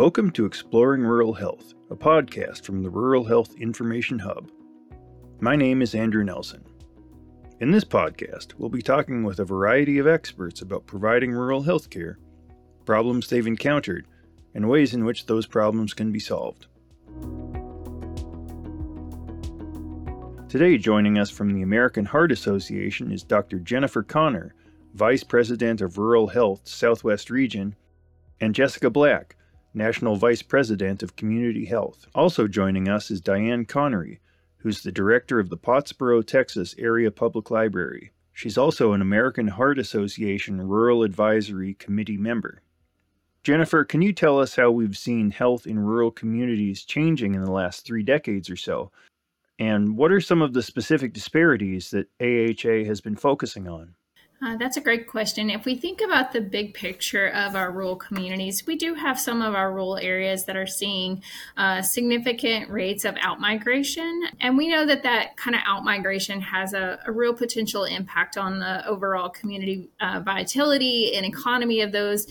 Welcome to Exploring Rural Health, a podcast from the Rural Health Information Hub. My name is Andrew Nelson. In this podcast, we'll be talking with a variety of experts about providing rural health care, problems they've encountered, and ways in which those problems can be solved. Today, joining us from the American Heart Association is Dr. Jennifer Conner, Vice President of Rural Health Southwest Region, and Jessica Black, National Vice President of Community Health. Also joining us is Dianne Connery, who's the Director of the Pottsboro, Texas Area Public Library. She's also an American Heart Association Rural Advisory Committee member. Jennifer, can you tell us how we've seen health in rural communities changing in the last three decades or so? And what are some of the specific disparities that AHA has been focusing on? Uh, that's a great question. If we think about the big picture of our rural communities, we do have some of our rural areas that are seeing uh, significant rates of outmigration. And we know that that kind of outmigration has a, a real potential impact on the overall community uh, vitality and economy of those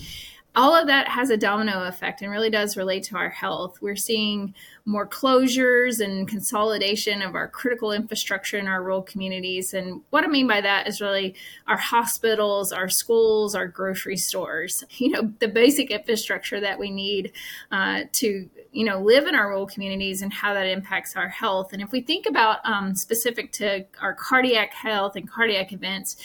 all of that has a domino effect and really does relate to our health. We're seeing more closures and consolidation of our critical infrastructure in our rural communities. And what I mean by that is really our hospitals, our schools, our grocery stores, you know, the basic infrastructure that we need uh, to, you know, live in our rural communities and how that impacts our health. And if we think about um, specific to our cardiac health and cardiac events,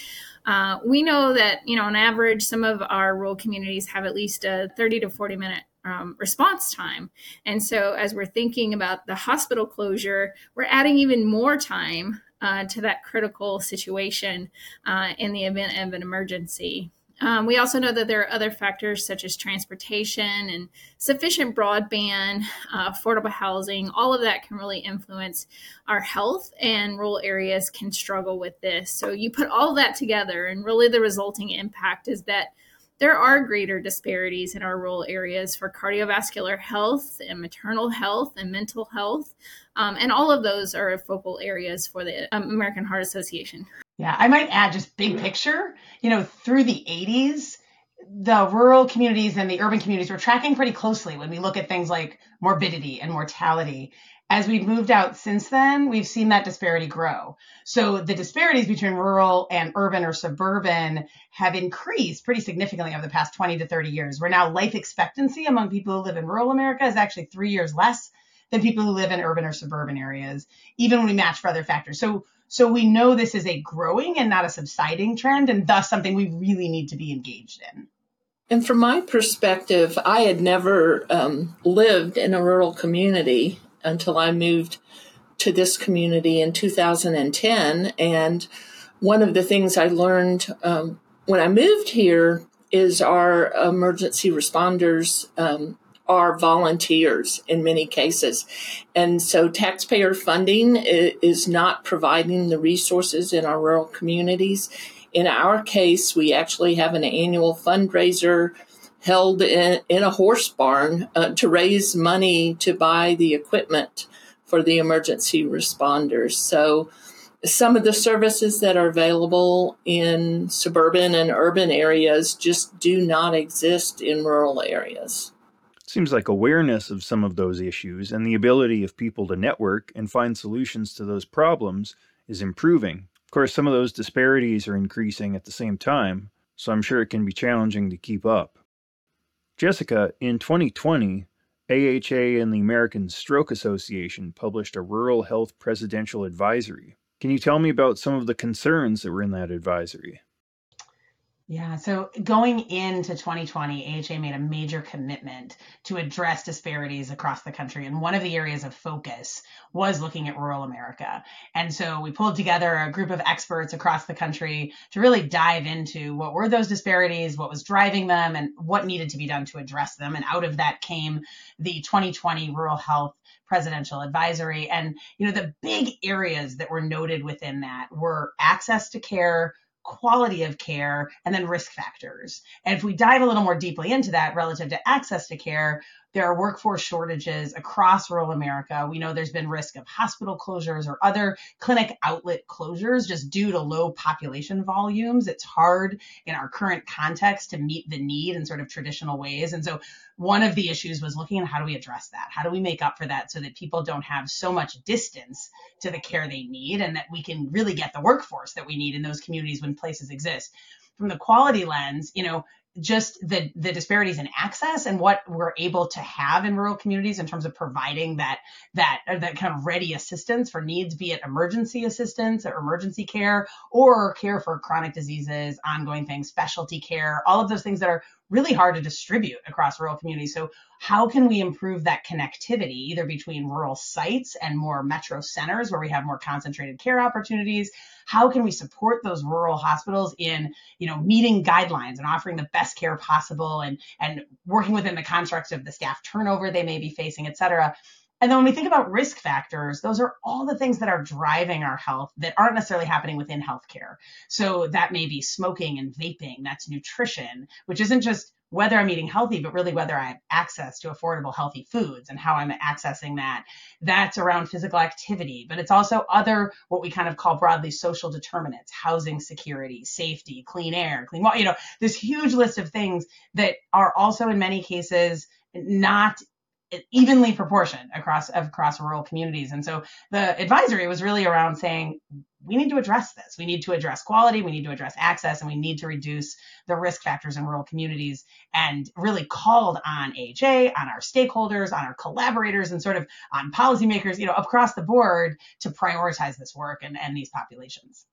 uh, we know that, you know, on average, some of our rural communities have at least a 30 to 40 minute um, response time. And so, as we're thinking about the hospital closure, we're adding even more time uh, to that critical situation uh, in the event of an emergency. Um, we also know that there are other factors such as transportation and sufficient broadband, uh, affordable housing. All of that can really influence our health, and rural areas can struggle with this. So you put all that together, and really the resulting impact is that there are greater disparities in our rural areas for cardiovascular health and maternal health and mental health. Um, and all of those are focal areas for the um, American Heart Association. Yeah, I might add just big picture, you know, through the 80s, the rural communities and the urban communities were tracking pretty closely when we look at things like morbidity and mortality. As we've moved out since then, we've seen that disparity grow. So the disparities between rural and urban or suburban have increased pretty significantly over the past 20 to 30 years. Where now life expectancy among people who live in rural America is actually three years less than people who live in urban or suburban areas, even when we match for other factors. So so we know this is a growing and not a subsiding trend, and thus something we really need to be engaged in. And from my perspective, I had never um, lived in a rural community until I moved to this community in 2010. And one of the things I learned um, when I moved here is our emergency responders um, are volunteers in many cases. And so taxpayer funding is not providing the resources in our rural communities. In our case, we actually have an annual fundraiser held in, in a horse barn uh, to raise money to buy the equipment for the emergency responders. So, some of the services that are available in suburban and urban areas just do not exist in rural areas. Seems like awareness of some of those issues and the ability of people to network and find solutions to those problems is improving. Of course, some of those disparities are increasing at the same time, so I'm sure it can be challenging to keep up. Jessica, in 2020, AHA and the American Stroke Association published a Rural Health Presidential Advisory. Can you tell me about some of the concerns that were in that advisory? Yeah, so going into 2020, AHA made a major commitment to address disparities across the country. And one of the areas of focus was looking at rural America. And so we pulled together a group of experts across the country to really dive into what were those disparities, what was driving them, and what needed to be done to address them. And out of that came the 2020 Rural Health presidential advisory. And, you know, the big areas that were noted within that were access to care, quality of care, and then risk factors. And if we dive a little more deeply into that relative to access to care, there are workforce shortages across rural America. We know there's been risk of hospital closures or other clinic outlet closures just due to low population volumes. It's hard in our current context to meet the need in sort of traditional ways. And so one of the issues was looking at how do we address that? How do we make up for that so that people don't have so much distance to the care they need and that we can really get the workforce that we need in those communities when places exist? From the quality lens, you know, just the the disparities in access and what we're able to have in rural communities in terms of providing that that that kind of ready assistance for needs be it emergency assistance or emergency care or care for chronic diseases ongoing things specialty care all of those things that are really hard to distribute across rural communities. So how can we improve that connectivity either between rural sites and more metro centers where we have more concentrated care opportunities? How can we support those rural hospitals in, you know, meeting guidelines and offering the best care possible and and working within the constructs of the staff turnover they may be facing, et cetera? And then when we think about risk factors, those are all the things that are driving our health that aren't necessarily happening within healthcare. So that may be smoking and vaping, that's nutrition, which isn't just whether I'm eating healthy, but really whether I have access to affordable, healthy foods and how I'm accessing that. That's around physical activity, but it's also other, what we kind of call broadly social determinants, housing security, safety, clean air, clean water, you know, this huge list of things that are also in many cases not evenly proportioned across across rural communities. And so the advisory was really around saying we need to address this. We need to address quality, we need to address access, and we need to reduce the risk factors in rural communities and really called on AHA, on our stakeholders, on our collaborators, and sort of on policymakers, you know, across the board to prioritize this work and, and these populations.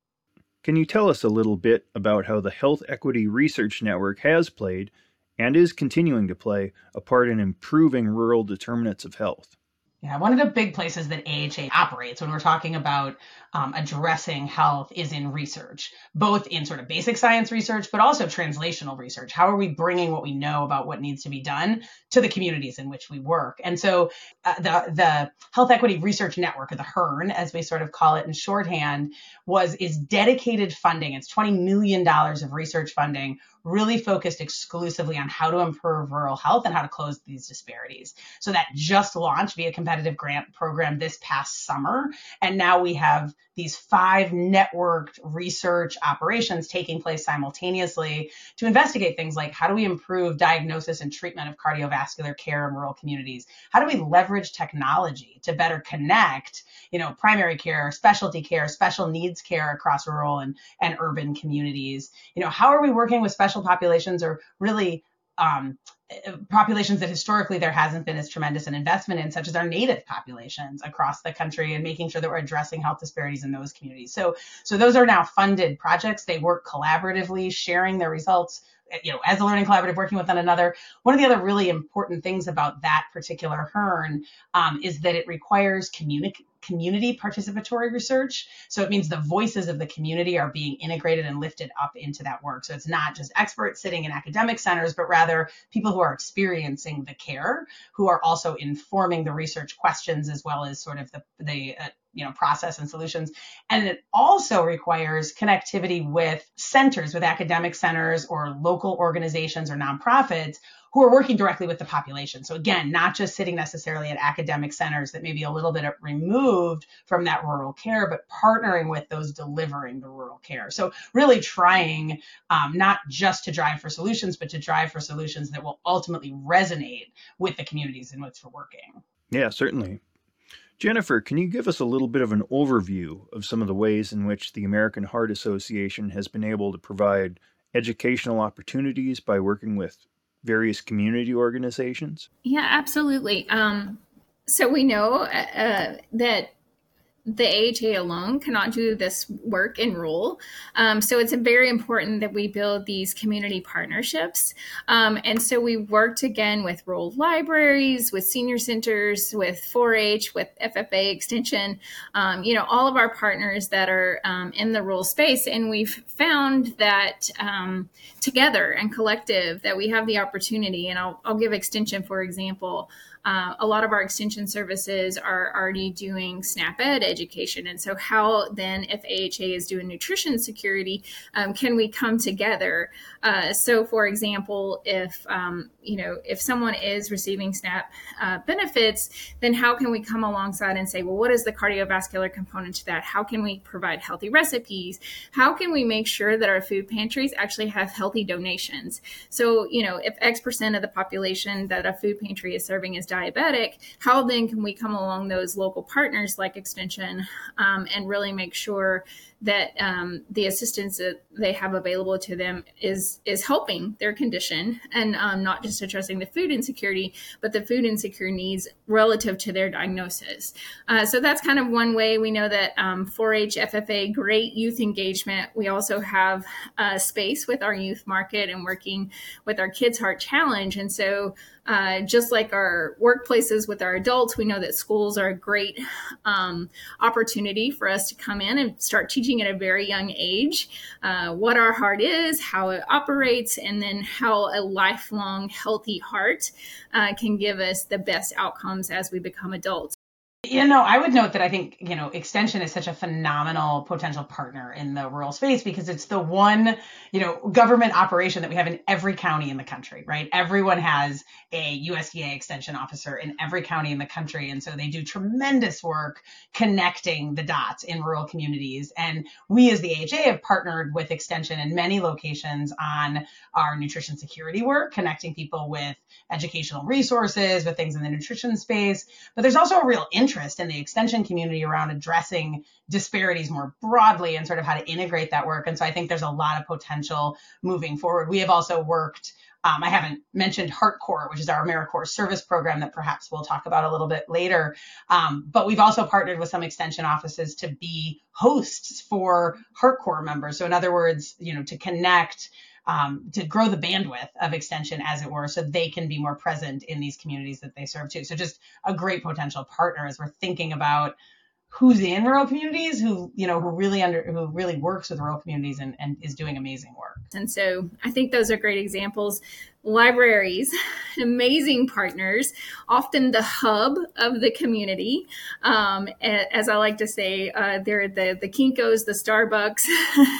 Can you tell us a little bit about how the Health Equity Research Network has played and is continuing to play a part in improving rural determinants of health. Yeah, one of the big places that AHA operates when we're talking about um, addressing health is in research, both in sort of basic science research, but also translational research. How are we bringing what we know about what needs to be done to the communities in which we work? And so uh, the, the Health Equity Research Network, or the HERN, as we sort of call it in shorthand, was is dedicated funding. It's $20 million of research funding really focused exclusively on how to improve rural health and how to close these disparities. So that just launched via competitive grant program this past summer. And now we have these five networked research operations taking place simultaneously to investigate things like how do we improve diagnosis and treatment of cardiovascular care in rural communities? How do we leverage technology to better connect, you know, primary care, specialty care, special needs care across rural and, and urban communities? You know, how are we working with special special populations or really um, populations that historically there hasn't been as tremendous an investment in, such as our native populations across the country, and making sure that we're addressing health disparities in those communities. So, so those are now funded projects. They work collaboratively, sharing their results. You know, as a learning collaborative, working with one another. One of the other really important things about that particular HERN um, is that it requires community participatory research. So it means the voices of the community are being integrated and lifted up into that work. So it's not just experts sitting in academic centers, but rather people who are experiencing the care, who are also informing the research questions as well as sort of the, the uh, you know process and solutions and it also requires connectivity with centers with academic centers or local organizations or nonprofits who are working directly with the population. So again, not just sitting necessarily at academic centers that may be a little bit removed from that rural care, but partnering with those delivering the rural care. So really trying um, not just to drive for solutions, but to drive for solutions that will ultimately resonate with the communities in which we're working. Yeah, certainly. Jennifer, can you give us a little bit of an overview of some of the ways in which the American Heart Association has been able to provide educational opportunities by working with various community organizations? Yeah, absolutely. Um, so we know uh, that the AHA alone cannot do this work in rural. Um, so it's very important that we build these community partnerships. Um, and so we worked again with rural libraries, with senior centers, with 4 H, with FFA Extension, um, you know, all of our partners that are um, in the rural space. And we've found that um, together and collective that we have the opportunity, and I'll, I'll give Extension, for example uh, a lot of our extension services are already doing SNAP Ed education. And so, how then, if AHA is doing nutrition security, um, can we come together? Uh, so, for example, if um, you know if someone is receiving SNAP uh, benefits, then how can we come alongside and say, well, what is the cardiovascular component to that? How can we provide healthy recipes? How can we make sure that our food pantries actually have healthy donations? So, you know, if X percent of the population that a food pantry is serving is diabetic, how then can we come along those local partners like Extension um, and really make sure that um, the assistance that they have available to them is is helping their condition and um, not just addressing the food insecurity, but the food insecure needs relative to their diagnosis. Uh, so that's kind of one way we know that um, 4-H FFA great youth engagement. We also have a space with our youth market and working with our Kids Heart Challenge, and so uh, just like our workplaces with our adults, we know that schools are a great um, opportunity for us to come in and start teaching at a very young age uh, what our heart is, how it operates, and then how a lifelong healthy heart uh, can give us the best outcomes as we become adults. You know, I would note that I think, you know, Extension is such a phenomenal potential partner in the rural space because it's the one, you know, government operation that we have in every county in the country, right? Everyone has a USDA Extension officer in every county in the country. And so they do tremendous work connecting the dots in rural communities. And we as the AHA have partnered with Extension in many locations on our nutrition security work, connecting people with educational resources, with things in the nutrition space. But there's also a real interest in the extension community around addressing disparities more broadly and sort of how to integrate that work. And so I think there's a lot of potential moving forward. We have also worked um, I haven't mentioned HeartCorps, which is our AmeriCorps service program that perhaps we'll talk about a little bit later. Um, but we've also partnered with some extension offices to be hosts for HeartCorps members. So in other words, you know, to connect um, to grow the bandwidth of extension, as it were, so they can be more present in these communities that they serve too. So just a great potential partner as we're thinking about who's in rural communities, who you know, who really under, who really works with rural communities and, and is doing amazing work. And so I think those are great examples libraries, amazing partners, often the hub of the community. Um, as I like to say, uh, they're the, the Kinkos, the Starbucks,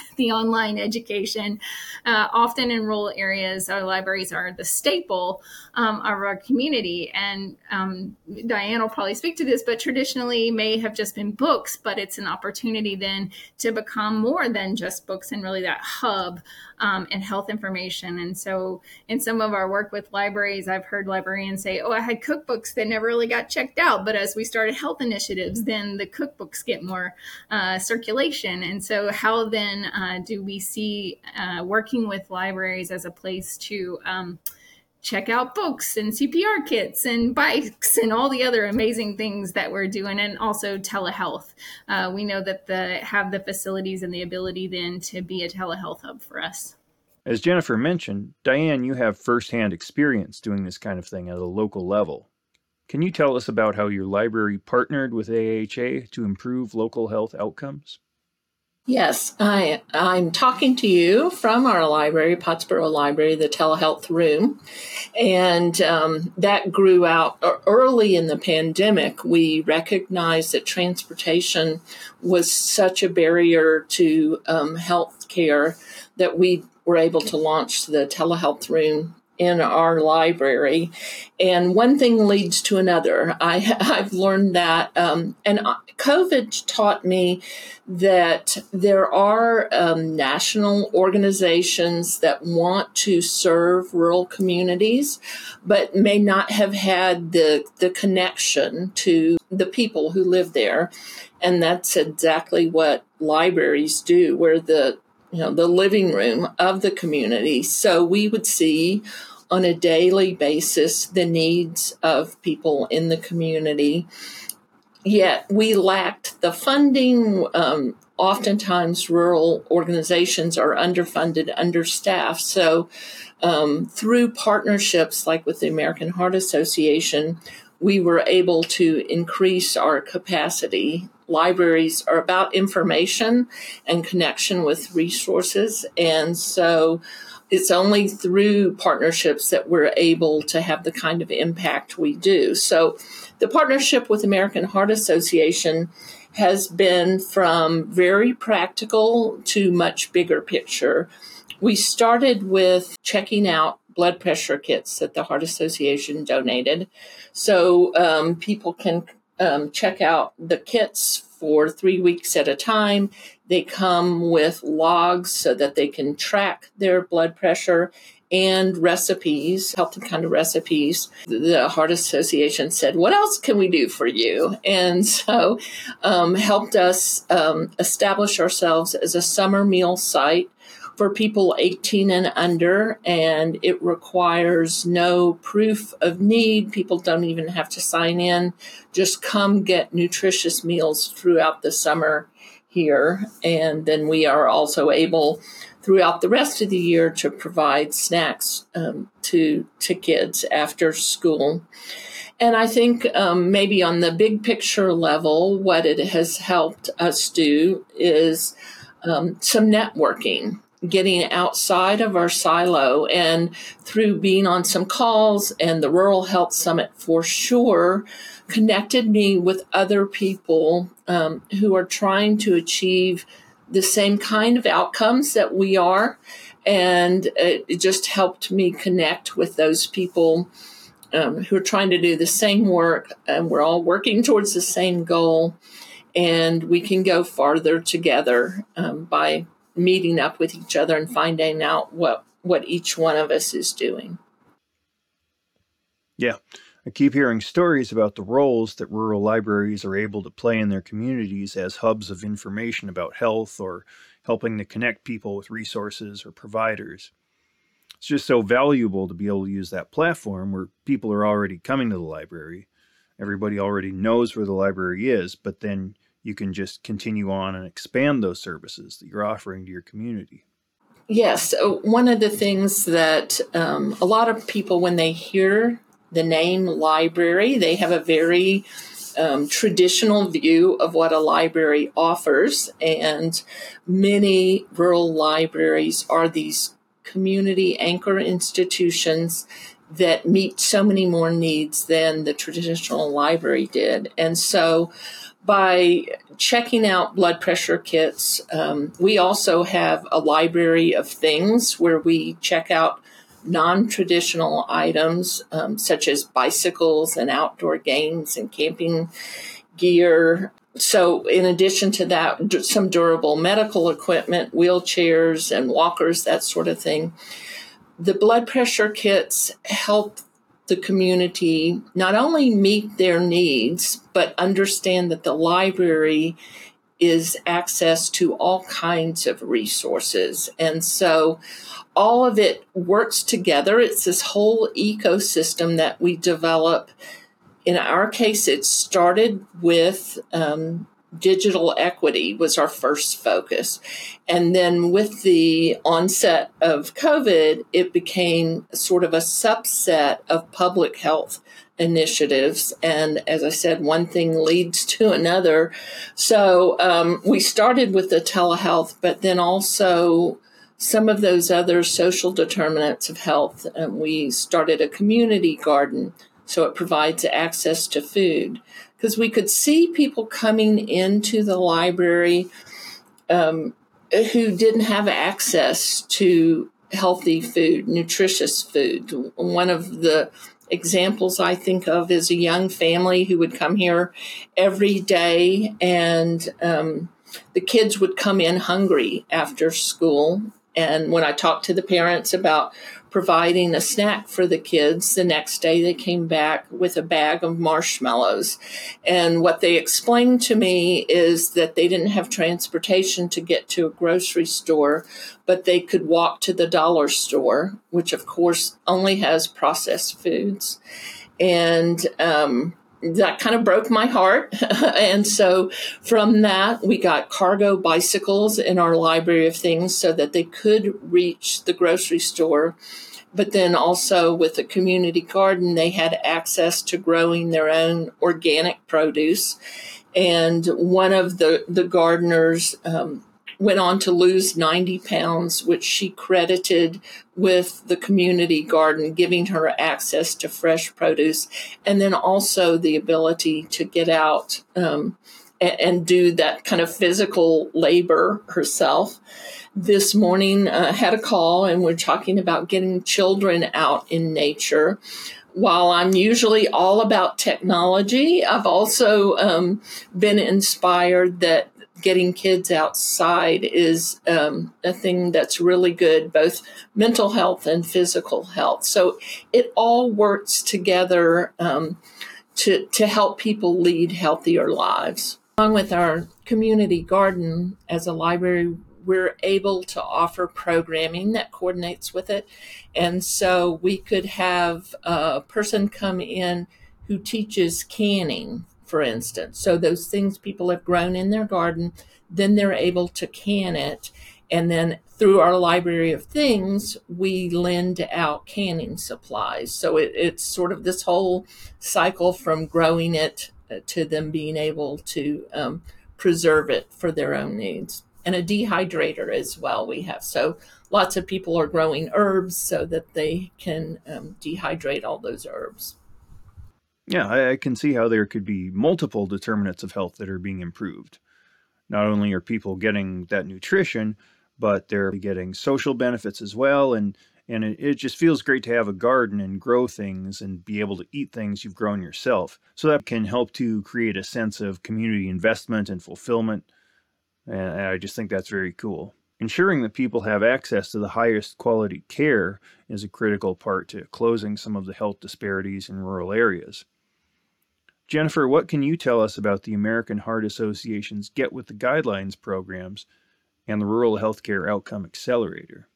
the online education. Uh, often in rural areas, our libraries are the staple um, of our community. And um, Dianne will probably speak to this, but traditionally may have just been books, but it's an opportunity then to become more than just books and really that hub um, and health information. And so, in some of our work with libraries, I've heard librarians say, "Oh, I had cookbooks that never really got checked out, but as we started health initiatives, then the cookbooks get more uh, circulation." And so, how then uh, do we see uh, working with libraries as a place to um, check out books and CPR kits and bikes and all the other amazing things that we're doing, and also telehealth. Uh, we know that the have the facilities and the ability then to be a telehealth hub for us. As Jennifer mentioned, Dianne, you have firsthand experience doing this kind of thing at a local level. Can you tell us about how your library partnered with AHA to improve local health outcomes? Yes, I, I'm talking to you from our library, Pottsboro Library, the telehealth room. And um, that grew out early in the pandemic. We recognized that transportation was such a barrier to um, health care that we were able to launch the telehealth room in our library. And one thing leads to another. I, have learned that, um, and COVID taught me that there are um, national organizations that want to serve rural communities, but may not have had the, the connection to the people who live there. And that's exactly what libraries do, where the you know the living room of the community so we would see on a daily basis the needs of people in the community. Yet we lacked the funding. Um, oftentimes rural organizations are underfunded understaffed. So um, through partnerships like with the american heart association we were able to increase our capacity. Libraries are about information and connection with resources. And so it's only through partnerships that we're able to have the kind of impact we do. So the partnership with American Heart Association has been from very practical to much bigger picture. We started with checking out blood pressure kits that the Heart Association donated. So um, people can um, check out the kits for three weeks at a time. They come with logs so that they can track their blood pressure and recipes, healthy kind of recipes. The Heart Association said, What else can we do for you? And so um, helped us um, establish ourselves as a summer meal site for people 18 and under, and it requires no proof of need. People don't even have to sign in. Just come get nutritious meals throughout the summer here. And then we are also able throughout the rest of the year to provide snacks um, to, to kids after school. And I think um, maybe on the big picture level, what it has helped us do is um, some networking getting outside of our silo and through being on some calls and the Rural Health Summit for sure connected me with other people um, who are trying to achieve the same kind of outcomes that we are. And it, just helped me connect with those people um, who are trying to do the same work and we're all working towards the same goal and we can go farther together um, by meeting up with each other and finding out what what each one of us is doing. Yeah. I keep hearing stories about the roles that rural libraries are able to play in their communities as hubs of information about health or helping to connect people with resources or providers. It's just so valuable to be able to use that platform where people are already coming to the library. Everybody already knows where the library is, but then you can just continue on and expand those services that you're offering to your community. Yes, one of the things that um, a lot of people, when they hear the name library, they have a very um, traditional view of what a library offers, and many rural libraries are these community anchor institutions that meet so many more needs than the traditional library did. And so by checking out blood pressure kits. Um, we also have a library of things where we check out non traditional items um, such as bicycles and outdoor games and camping gear. So, in addition to that, some durable medical equipment, wheelchairs and walkers, that sort of thing. The blood pressure kits help the community not only meet their needs, but understand that the library is access to all kinds of resources. And so all of it works together. It's this whole ecosystem that we develop. In our case, it started with um, digital equity was our first focus. And then with the onset of COVID, it became sort of a subset of public health initiatives. And as I said, one thing leads to another. So um, we started with the telehealth, but then also some of those other social determinants of health. And we started a community garden, so it provides access to food because we could see people coming into the library um, who didn't have access to healthy food, nutritious food. One of the examples I think of is a young family who would come here every day, and um, the kids would come in hungry after school. And when I talked to the parents about providing a snack for the kids. The next day they came back with a bag of marshmallows. And what they explained to me is that they didn't have transportation to get to a grocery store, but they could walk to the dollar store, which of course only has processed foods. And, um, that kind of broke my heart. and so from that, we got cargo bicycles in our library of things so that they could reach the grocery store. But then also with the community garden, they had access to growing their own organic produce. and one of the the gardeners um, went on to lose 90 pounds, which she credited with the community garden giving her access to fresh produce and then also the ability to get out um, and, and, do that kind of physical labor herself. This morning, uh, had a call and we're talking about getting children out in nature while I'm usually all about technology, I've also um, been inspired that getting kids outside is um, a thing that's really good, both mental health and physical health. So it all works together um, to, to help people lead healthier lives. Along with our community garden as a library, we're able to offer programming that coordinates with it. And so we could have a person come in who teaches canning, for instance. So those things people have grown in their garden, then they're able to can it. And then through our library of things, we lend out canning supplies. So it, it's sort of this whole cycle from growing it to them being able to um, preserve it for their own needs and a dehydrator as well we have so lots of people are growing herbs so that they can um, dehydrate all those herbs yeah I, I can see how there could be multiple determinants of health that are being improved not only are people getting that nutrition but they're getting social benefits as well and and it, it, just feels great to have a garden and grow things and be able to eat things you've grown yourself so that can help to create a sense of community investment and fulfillment and I just think that's very cool. Ensuring that people have access to the highest quality care is a critical part to closing some of the health disparities in rural areas. Jennifer, what can you tell us about the American Heart Association's Get With the Guidelines programs and the Rural Healthcare Outcome Accelerator?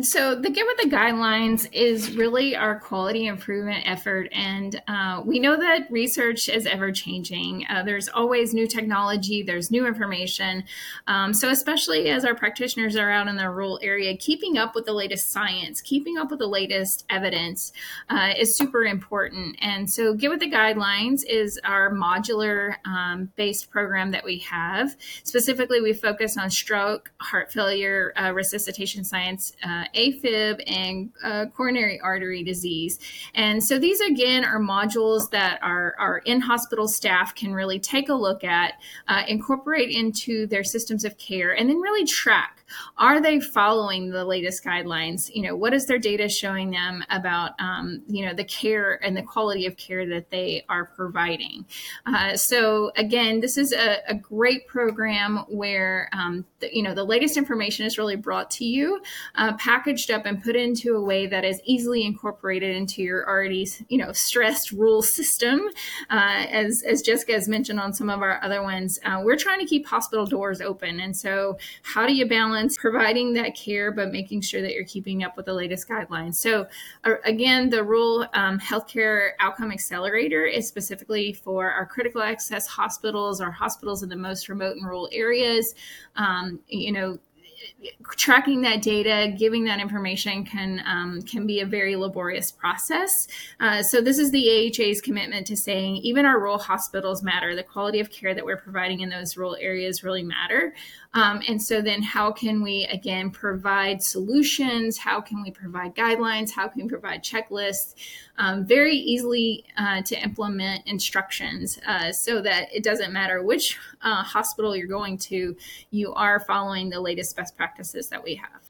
So, the Get with the Guidelines is really our quality improvement effort. And uh, we know that research is ever changing. Uh, there's always new technology, there's new information. Um, so, especially as our practitioners are out in the rural area, keeping up with the latest science, keeping up with the latest evidence uh, is super important. And so, Get with the Guidelines is our modular um, based program that we have. Specifically, we focus on stroke, heart failure, uh, resuscitation science uh, AFib, and uh, coronary artery disease. And so these, again, are modules that our, our in hospital staff can really take a look at, uh, incorporate into their systems of care, and then really track are they following the latest guidelines? You know, what is their data showing them about, um, you know, the care and the quality of care that they are providing? Uh, so again, this is a, a great program where, um, the, you know, the latest information is really brought to you, uh, packaged up and put into a way that is easily incorporated into your already, you know, stressed rule system. Uh, as, as Jessica has mentioned on some of our other ones, uh, we're trying to keep hospital doors open. And so how do you balance balance providing that care, but making sure that you're keeping up with the latest guidelines. So, uh, again, the Rural um, Healthcare Outcome Accelerator is specifically for our critical access hospitals, our hospitals in the most remote and rural areas. Um, you know, tracking that data, giving that information can um, can be a very laborious process. Uh, so this is the AHA's commitment to saying even our rural hospitals matter. The quality of care that we're providing in those rural areas really matter. Um, and so then how can we again provide solutions? How can we provide guidelines? How can we provide checklists? Um, very easily uh, to implement instructions uh, so that it doesn't matter which uh, hospital you're going to, you are following the latest best practices that we have.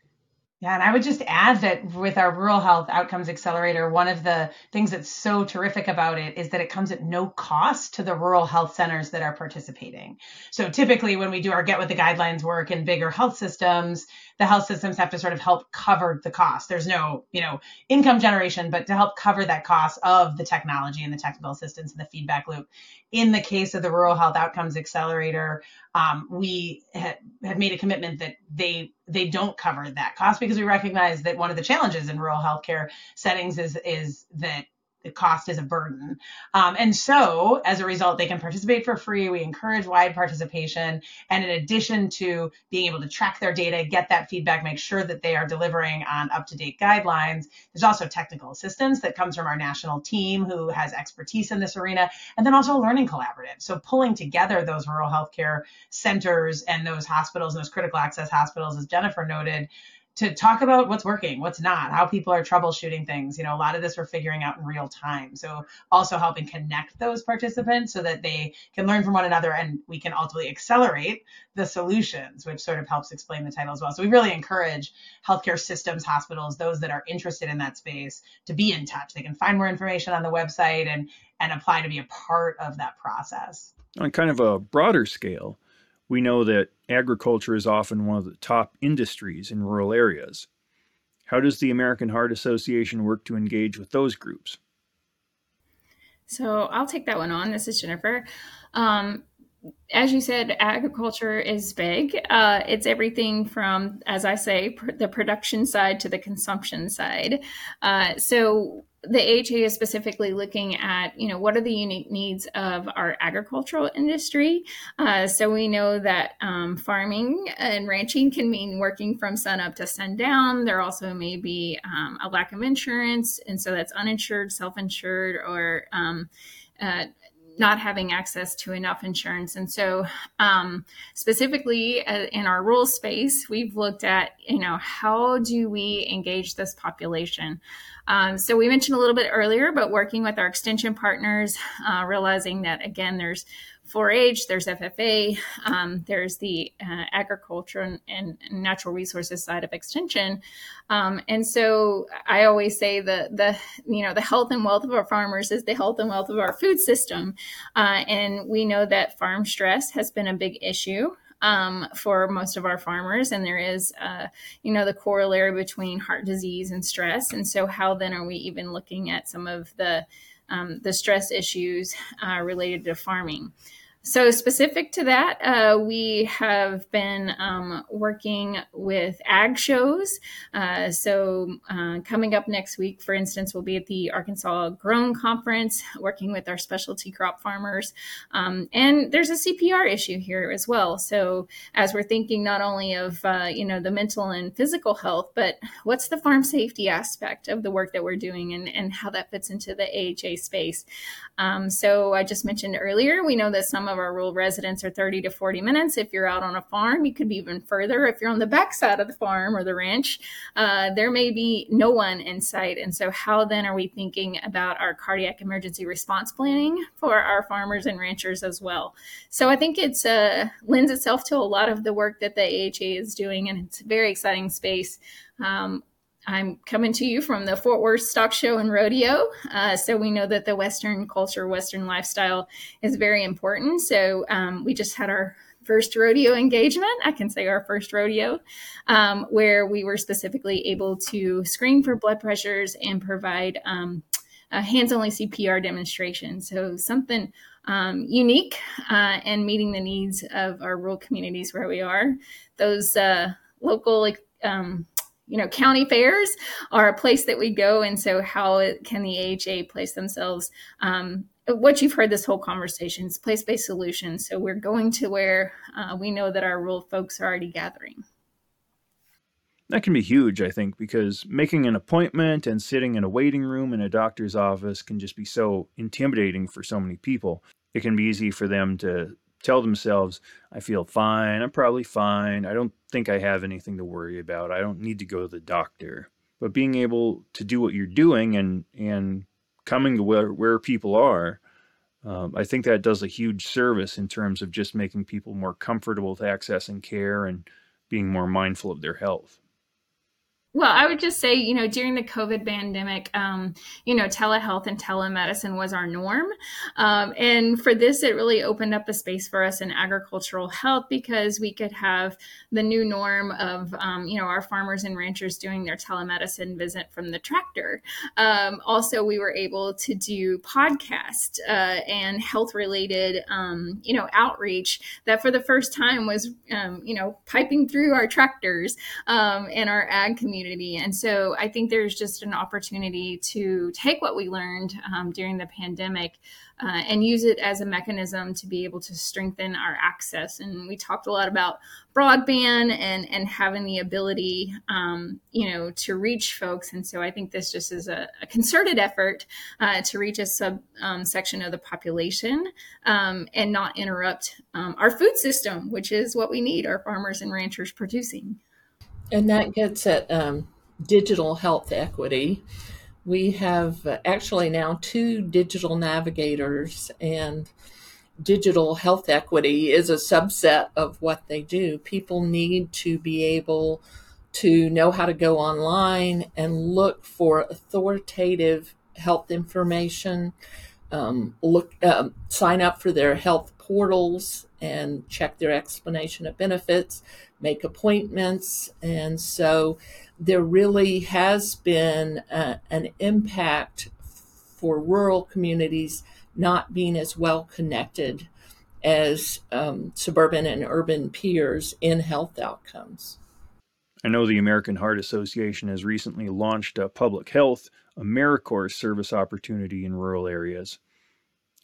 Yeah, and I would just add that with our Rural Health Outcomes Accelerator, one of the things that's so terrific about it is that it comes at no cost to the rural health centers that are participating. So typically, when we do our Get with the Guidelines work in bigger health systems, the health systems have to sort of help cover the cost. There's no, you know, income generation, but to help cover that cost of the technology and the technical assistance and the feedback loop. In the case of the Rural Health Outcomes Accelerator, um, we had, had made a commitment that they they don't cover that cost because we recognize that one of the challenges in rural healthcare settings is is that the cost is a burden. Um, and so as a result, they can participate for free. We encourage wide participation. And in addition to being able to track their data, get that feedback, make sure that they are delivering on up to date guidelines, there's also technical assistance that comes from our national team who has expertise in this arena, and then also a learning collaborative. So pulling together those rural healthcare centers and those hospitals, and those critical access hospitals, as Jennifer noted, to talk about what's working, what's not, how people are troubleshooting things. You know, a lot of this we're figuring out in real time. So also helping connect those participants so that they can learn from one another and we can ultimately accelerate the solutions, which sort of helps explain the title as well. So we really encourage healthcare systems, hospitals, those that are interested in that space to be in touch. They can find more information on the website and and apply to be a part of that process. On kind of a broader scale, we know that agriculture is often one of the top industries in rural areas. How does the American Heart Association work to engage with those groups? So I'll take that one on. This is Jennifer. Um, as you said, agriculture is big. Uh, it's everything from, as I say, pr- the production side to the consumption side. Uh, so the AHA is specifically looking at, you know, what are the unique needs of our agricultural industry. Uh, so we know that um, farming and ranching can mean working from sun up to sundown. There also may be um, a lack of insurance, and so that's uninsured, self-insured, or um, uh, not having access to enough insurance. And so, um, specifically uh, in our rural space, we've looked at, you know, how do we engage this population? Um, so we mentioned a little bit earlier, but working with our extension partners, uh, realizing that again, there's 4-H, there's FFA, um, there's the uh, agriculture and, and, natural resources side of extension, um, and so I always say the the you know the health and wealth of our farmers is the health and wealth of our food system, uh, and we know that farm stress has been a big issue. Um, for most of our farmers, and there is, uh, you know, the corollary between heart disease and stress. And so, how then are we even looking at some of the um, the stress issues uh, related to farming? So, specific to that, uh, we have been um, working with ag shows. Uh, so, uh, coming up next week, for instance, we'll be at the Arkansas Grown Conference, working with our specialty crop farmers. Um, and there's a CPR issue here as well. So, as we're thinking not only of uh, you know the mental and physical health, but what's the farm safety aspect of the work that we're doing, and, and how that fits into the AHA space. Um, so, I just mentioned earlier, we know that some of our rural residents are 30 to 40 minutes. If you're out on a farm, you could be even further. If you're on the backside of the farm or the ranch, uh, there may be no one in sight. And so, how then are we thinking about our cardiac emergency response planning for our farmers and ranchers as well? So, I think it's uh, lends itself to a lot of the work that the AHA is doing, and it's a very exciting space. Um, I'm coming to you from the Fort Worth Stock Show and Rodeo. Uh, so we know that the Western culture, Western lifestyle is very important. So um, we just had our first rodeo engagement. I can say our first rodeo, um, where we were specifically able to screen for blood pressures and provide um, a hands only CPR demonstration. So something um, unique uh, and meeting the needs of our rural communities where we are. Those uh, local like, um, you know, county fairs are a place that we go. And so, how can the AHA place themselves? Um, what you've heard this whole conversation is place based solutions. So, we're going to where uh, we know that our rural folks are already gathering. That can be huge, I think, because making an appointment and sitting in a waiting room in a doctor's office can just be so intimidating for so many people. It can be easy for them to tell themselves, I feel fine, I'm probably fine, I don't think I have anything to worry about, I don't need to go to the doctor. But being able to do what you're doing and, and coming to where, where people are, um, I think that does a huge service in terms of just making people more comfortable with accessing care and being more mindful of their health. Well, I would just say, you know, during the COVID pandemic, um, you know, telehealth and telemedicine was our norm. Um, and for this, it really opened up a space for us in agricultural health because we could have the new norm of, um, you know, our farmers and ranchers doing their telemedicine visit from the tractor. Um, also, we were able to do podcast uh, and health related, um, you know, outreach that for the first time was, um, you know, piping through our tractors and our ag community community. And so I think there's just an opportunity to take what we learned um, during the pandemic uh, and use it as a mechanism to be able to strengthen our access. And we talked a lot about broadband and and having the ability, um, you know, to reach folks. And so I think this just is a, a concerted effort uh, to reach a subsection um, of the population um, and not interrupt um, our food system, which is what we need our farmers and ranchers producing. And that gets at um, digital health equity we have uh, actually now two digital navigators, and digital health equity is a subset of what they do. People need to be able to know how to go online and look for authoritative health information, um, look, um, sign up for their health portals and check their explanation of benefits, make appointments. And so there really has been a, an impact for rural communities not being as well connected as um, suburban and urban peers in health outcomes. I know the American Heart Association has recently launched a public health AmeriCorps service opportunity in rural areas.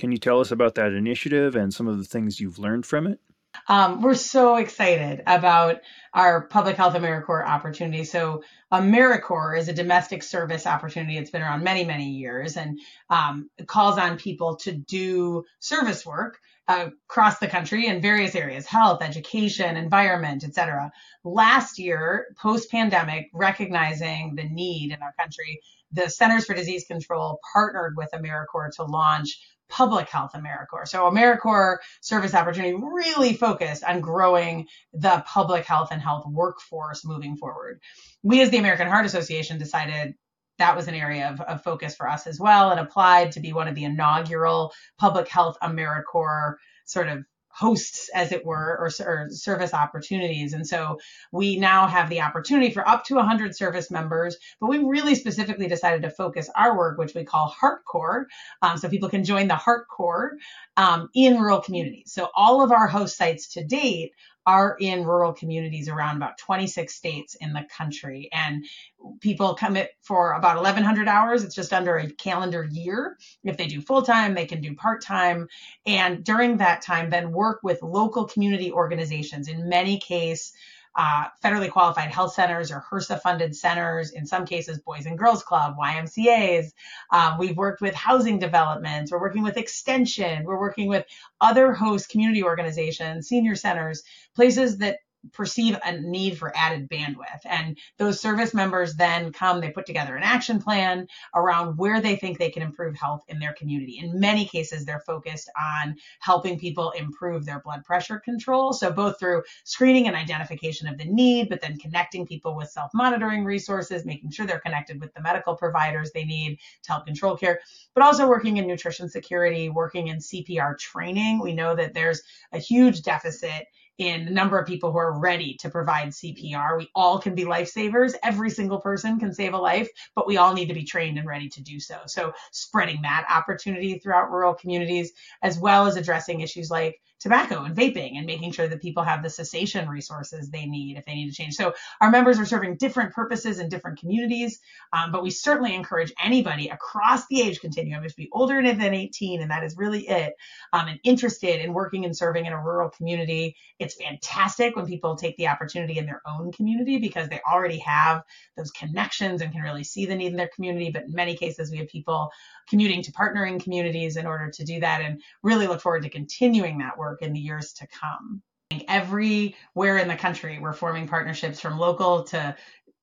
Can you tell us about that initiative and some of the things you've learned from it? Um, we're so excited about our Public Health AmeriCorps opportunity. So AmeriCorps is a domestic service opportunity. It's been around many, many years and um, calls on people to do service work uh, across the country in various areas, health, education, environment, etc. Last year, post-pandemic, recognizing the need in our country, the Centers for Disease Control partnered with AmeriCorps to launch public health AmeriCorps. So AmeriCorps service opportunity really focused on growing the public health and health workforce moving forward. We as the American Heart Association decided that was an area of, of focus for us as well and applied to be one of the inaugural public health AmeriCorps sort of hosts, as it were, or, or, service opportunities. And so we now have the opportunity for up to 100 service members, but we really specifically decided to focus our work, which we call HeartCorps, um, so people can join the HeartCorps um, in rural communities. So all of our host sites to date are in rural communities around about 26 states in the country. And people commit for about 1,100 hours. It's just under a calendar year. If they do full time, they can do part time. And during that time, then work with local community organizations. In many cases, uh, federally qualified health centers or HRSA funded centers, in some cases, Boys and Girls Club, YMCAs. Uh, we've worked with housing developments. We're working with extension. We're working with other host community organizations, senior centers, places that perceive a need for added bandwidth. And those service members then come, they put together an action plan around where they think they can improve health in their community. In many cases, they're focused on helping people improve their blood pressure control. So both through screening and identification of the need, but then connecting people with self-monitoring resources, making sure they're connected with the medical providers they need to help control care, but also working in nutrition security, working in CPR training. We know that there's a huge deficit in the number of people who are ready to provide CPR. We all can be lifesavers. Every single person can save a life, but we all need to be trained and ready to do so. So spreading that opportunity throughout rural communities, as well as addressing issues like tobacco and vaping and making sure that people have the cessation resources they need if they need to change. So our members are serving different purposes in different communities, um, but we certainly encourage anybody across the age continuum, to be older than 18, and that is really it, um, and interested in working and serving in a rural community. It's fantastic when people take the opportunity in their own community because they already have those connections and can really see the need in their community. But in many cases, we have people commuting to partnering communities in order to do that and really look forward to continuing that work in the years to come. Everywhere in the country, we're forming partnerships from local to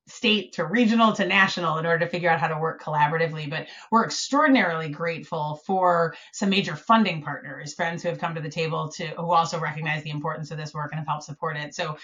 state to regional to national in order to figure out how to work collaboratively. But we're extraordinarily grateful for some major funding partners, friends who have come to the table to who also recognize the importance of this work and have helped support it. So,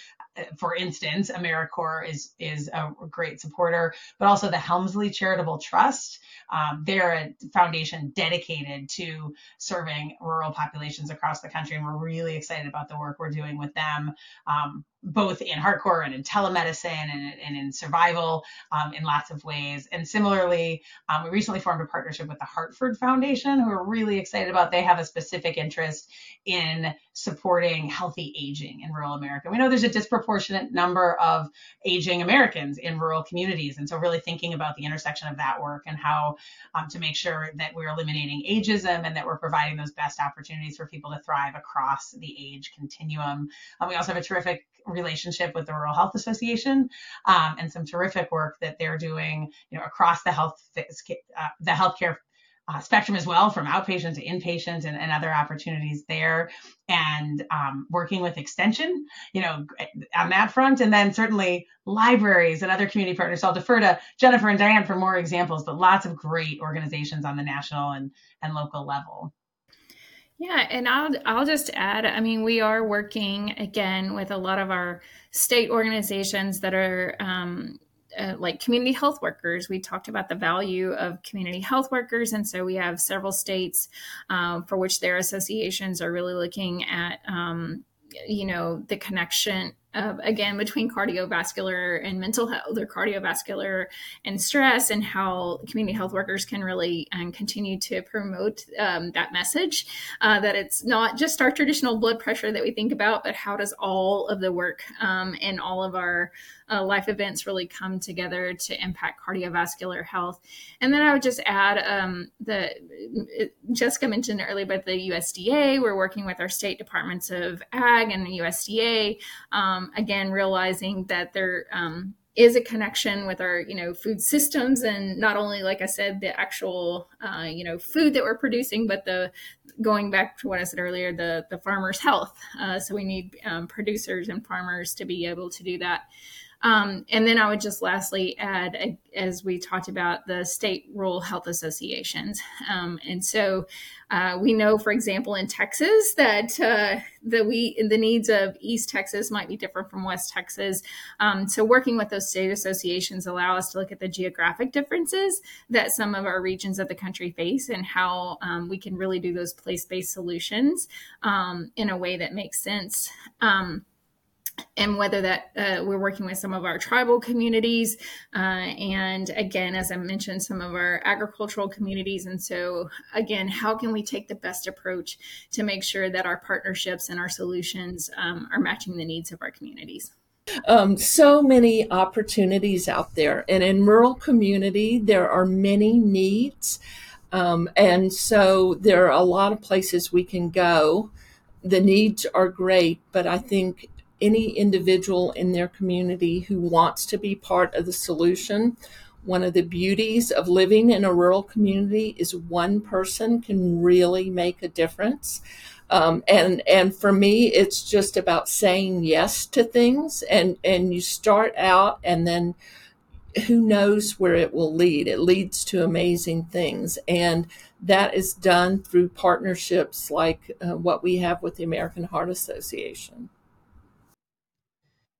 for instance, AmeriCorps is is a great supporter, but also the Helmsley Charitable Trust. Um, they're a foundation dedicated to serving rural populations across the country, and we're really excited about the work we're doing with them. Um, both in HeartCorps and in telemedicine and, and in survival um, in lots of ways. And similarly, um, we recently formed a partnership with the Hartford Foundation, who are really excited about. They have a specific interest in supporting healthy aging in rural America. We know there's a disproportionate disproportionate number of aging Americans in rural communities. And so, really thinking about the intersection of that work and how um, to make sure that we're eliminating ageism and that we're providing those best opportunities for people to thrive across the age continuum. Um, we also have a terrific relationship with the Rural Health Association um, and some terrific work that they're doing, you know, across the health uh, the healthcare uh, spectrum as well, from outpatient to inpatient and, and other opportunities there, and um, working with extension, you know, on that front, and then certainly libraries and other community partners. So I'll defer to Jennifer and Dianne for more examples, but lots of great organizations on the national and, and local level. Yeah, and I'll I'll just add. I mean, we are working again with a lot of our state organizations that are um, uh, like community health workers. We talked about the value of community health workers, and so we have several states uh, for which their associations are really looking at, um, you know, the connection again between cardiovascular and mental health or cardiovascular and stress and how community health workers can really um, continue to promote um, that message uh, that it's not just our traditional blood pressure that we think about but how does all of the work um, and all of our uh, life events really come together to impact cardiovascular health and then i would just add um, the jessica mentioned earlier about the usda we're working with our state departments of ag and the usda um, again, realizing that there um, is a connection with our, you know, food systems, and not only, like I said, the actual, uh, you know, food that we're producing, but the going back to what I said earlier, the the farmer's health. Uh, so we need um, producers and farmers to be able to do that. Um, and then I would just lastly add, as we talked about, the state rural health associations. Um, and so uh, we know, for example, in Texas, that uh, the we the needs of East Texas might be different from West Texas. Um, so working with those state associations allow us to look at the geographic differences that some of our regions of the country face and how um, we can really do those place-based solutions um, in a way that makes sense. Um, and whether that uh, we're working with some of our tribal communities uh, and again as i mentioned some of our agricultural communities. And so again how can we take the best approach to make sure that our partnerships and our solutions um, are matching the needs of our communities? Um, so many opportunities out there. And in rural community there are many needs. Um, and so there are a lot of places we can go. The needs are great but i think any individual in their community who wants to be part of the solution. One of the beauties of living in a rural community is one person can really make a difference. Um, and and for me, it's just about saying yes to things, and and you start out, and then who knows where it will lead? It leads to amazing things, and that is done through partnerships like uh, what we have with the American Heart Association.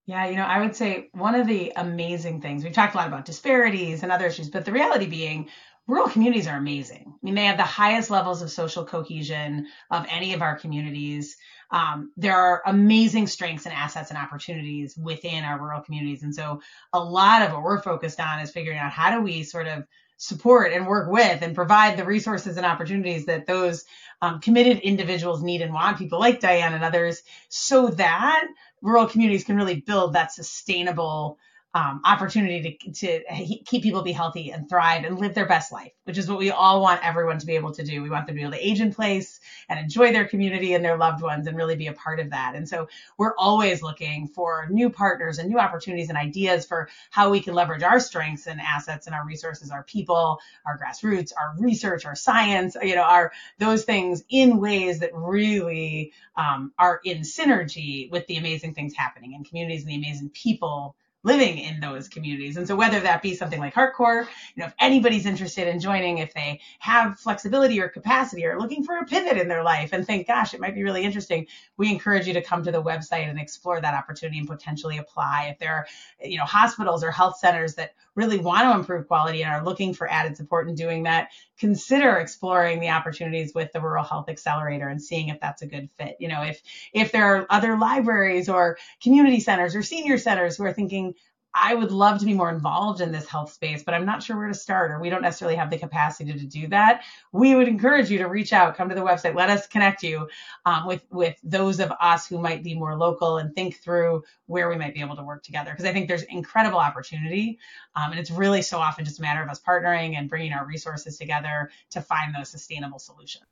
Yeah, you know, I would say one of the amazing things we've talked a lot about disparities and other issues, but the reality being rural communities are amazing. I mean, they have the highest levels of social cohesion of any of our communities. Um, there are amazing strengths and assets and opportunities within our rural communities. And so a lot of what we're focused on is figuring out how do we sort of support and work with and provide the resources and opportunities that those um, committed individuals need and want, people like Dianne and others, so that rural communities can really build that sustainable um, opportunity to, to keep people be healthy and thrive and live their best life, which is what we all want everyone to be able to do. We want them to be able to age in place and enjoy their community and their loved ones and really be a part of that. And so we're always looking for new partners and new opportunities and ideas for how we can leverage our strengths and assets and our resources, our people, our grassroots, our research, our science, you know, our those things in ways that really um, are in synergy with the amazing things happening in communities and the amazing people living in those communities. And so whether that be something like HeartCorps, you know, if anybody's interested in joining, if they have flexibility or capacity or looking for a pivot in their life and think, gosh, it might be really interesting, we encourage you to come to the website and explore that opportunity and potentially apply. If there are, you know, hospitals or health centers that really want to improve quality and are looking for added support in doing that, consider exploring the opportunities with the Rural Health Accelerator and seeing if that's a good fit. You know, if if there are other libraries or community centers or senior centers who are thinking, I would love to be more involved in this health space, but I'm not sure where to start, or we don't necessarily have the capacity to do that. We would encourage you to reach out, come to the website, let us connect you um, with with those of us who might be more local and think through where we might be able to work together. Because I think there's incredible opportunity, um, and it's really so often just a matter of us partnering and bringing our resources together to find those sustainable solutions.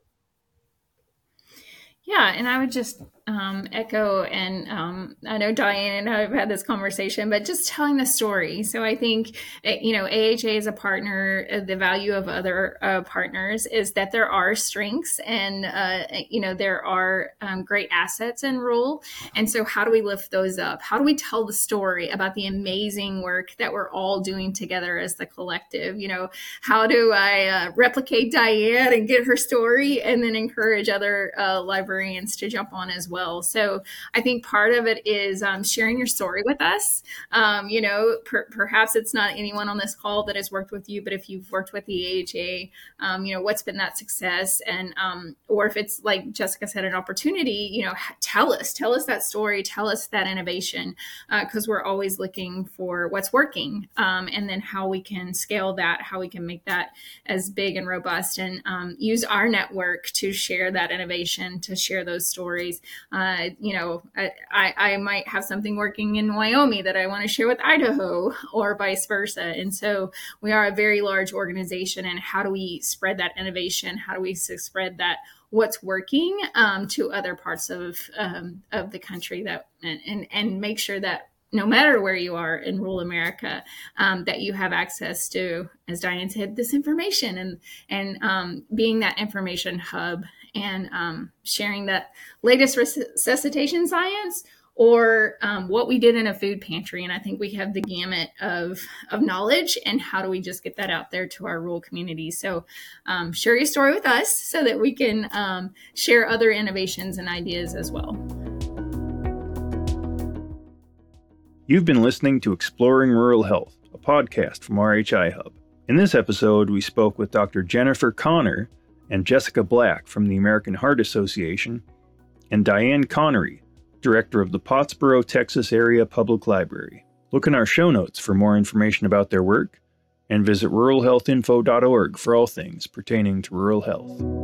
Yeah, and I would just um, echo, and um, I know Dianne and I have had this conversation, but just telling the story. So I think, eh, you know, AHA is a partner. Uh, the value of other uh, partners is that there are strengths and, uh, you know, there are um, great assets in Rural. And so, how do we lift those up? How do we tell the story about the amazing work that we're all doing together as the collective? You know, how do I uh, replicate Dianne and get her story and then encourage other uh, librarians to jump on as well? Well. So I think part of it is um, sharing your story with us. Um, you know, per- perhaps it's not anyone on this call that has worked with you, but if you've worked with the AHA, um, you know, what's been that success? And, um, or if it's like Jessica said, an opportunity, you know, tell us, tell us that story, tell us that innovation, because uh, we're always looking for what's working um, and then how we can scale that, how we can make that as big and robust and um, use our network to share that innovation, to share those stories. Uh, you know, I, I might have something working in Wyoming that I want to share with Idaho or vice versa. And so we are a very large organization. And how do we spread that innovation? How do we spread that what's working um, to other parts of um, of the country that and, and, and make sure that no matter where you are in rural America, um, that you have access to, as Dianne said, this information and and um, being that information hub and um, sharing that latest resuscitation science or um, what we did in a food pantry. And I think we have the gamut of, of knowledge and how do we just get that out there to our rural communities. So um, share your story with us so that we can um, share other innovations and ideas as well. You've been listening to Exploring Rural Health, a podcast from RHI Hub. In this episode, we spoke with Dr. Jennifer Conner and Jessica Black from the American Heart Association, and Dianne Connery, director of the Pottsboro, Texas Area Public Library. Look in our show notes for more information about their work, and visit ruralhealthinfo.org for all things pertaining to rural health.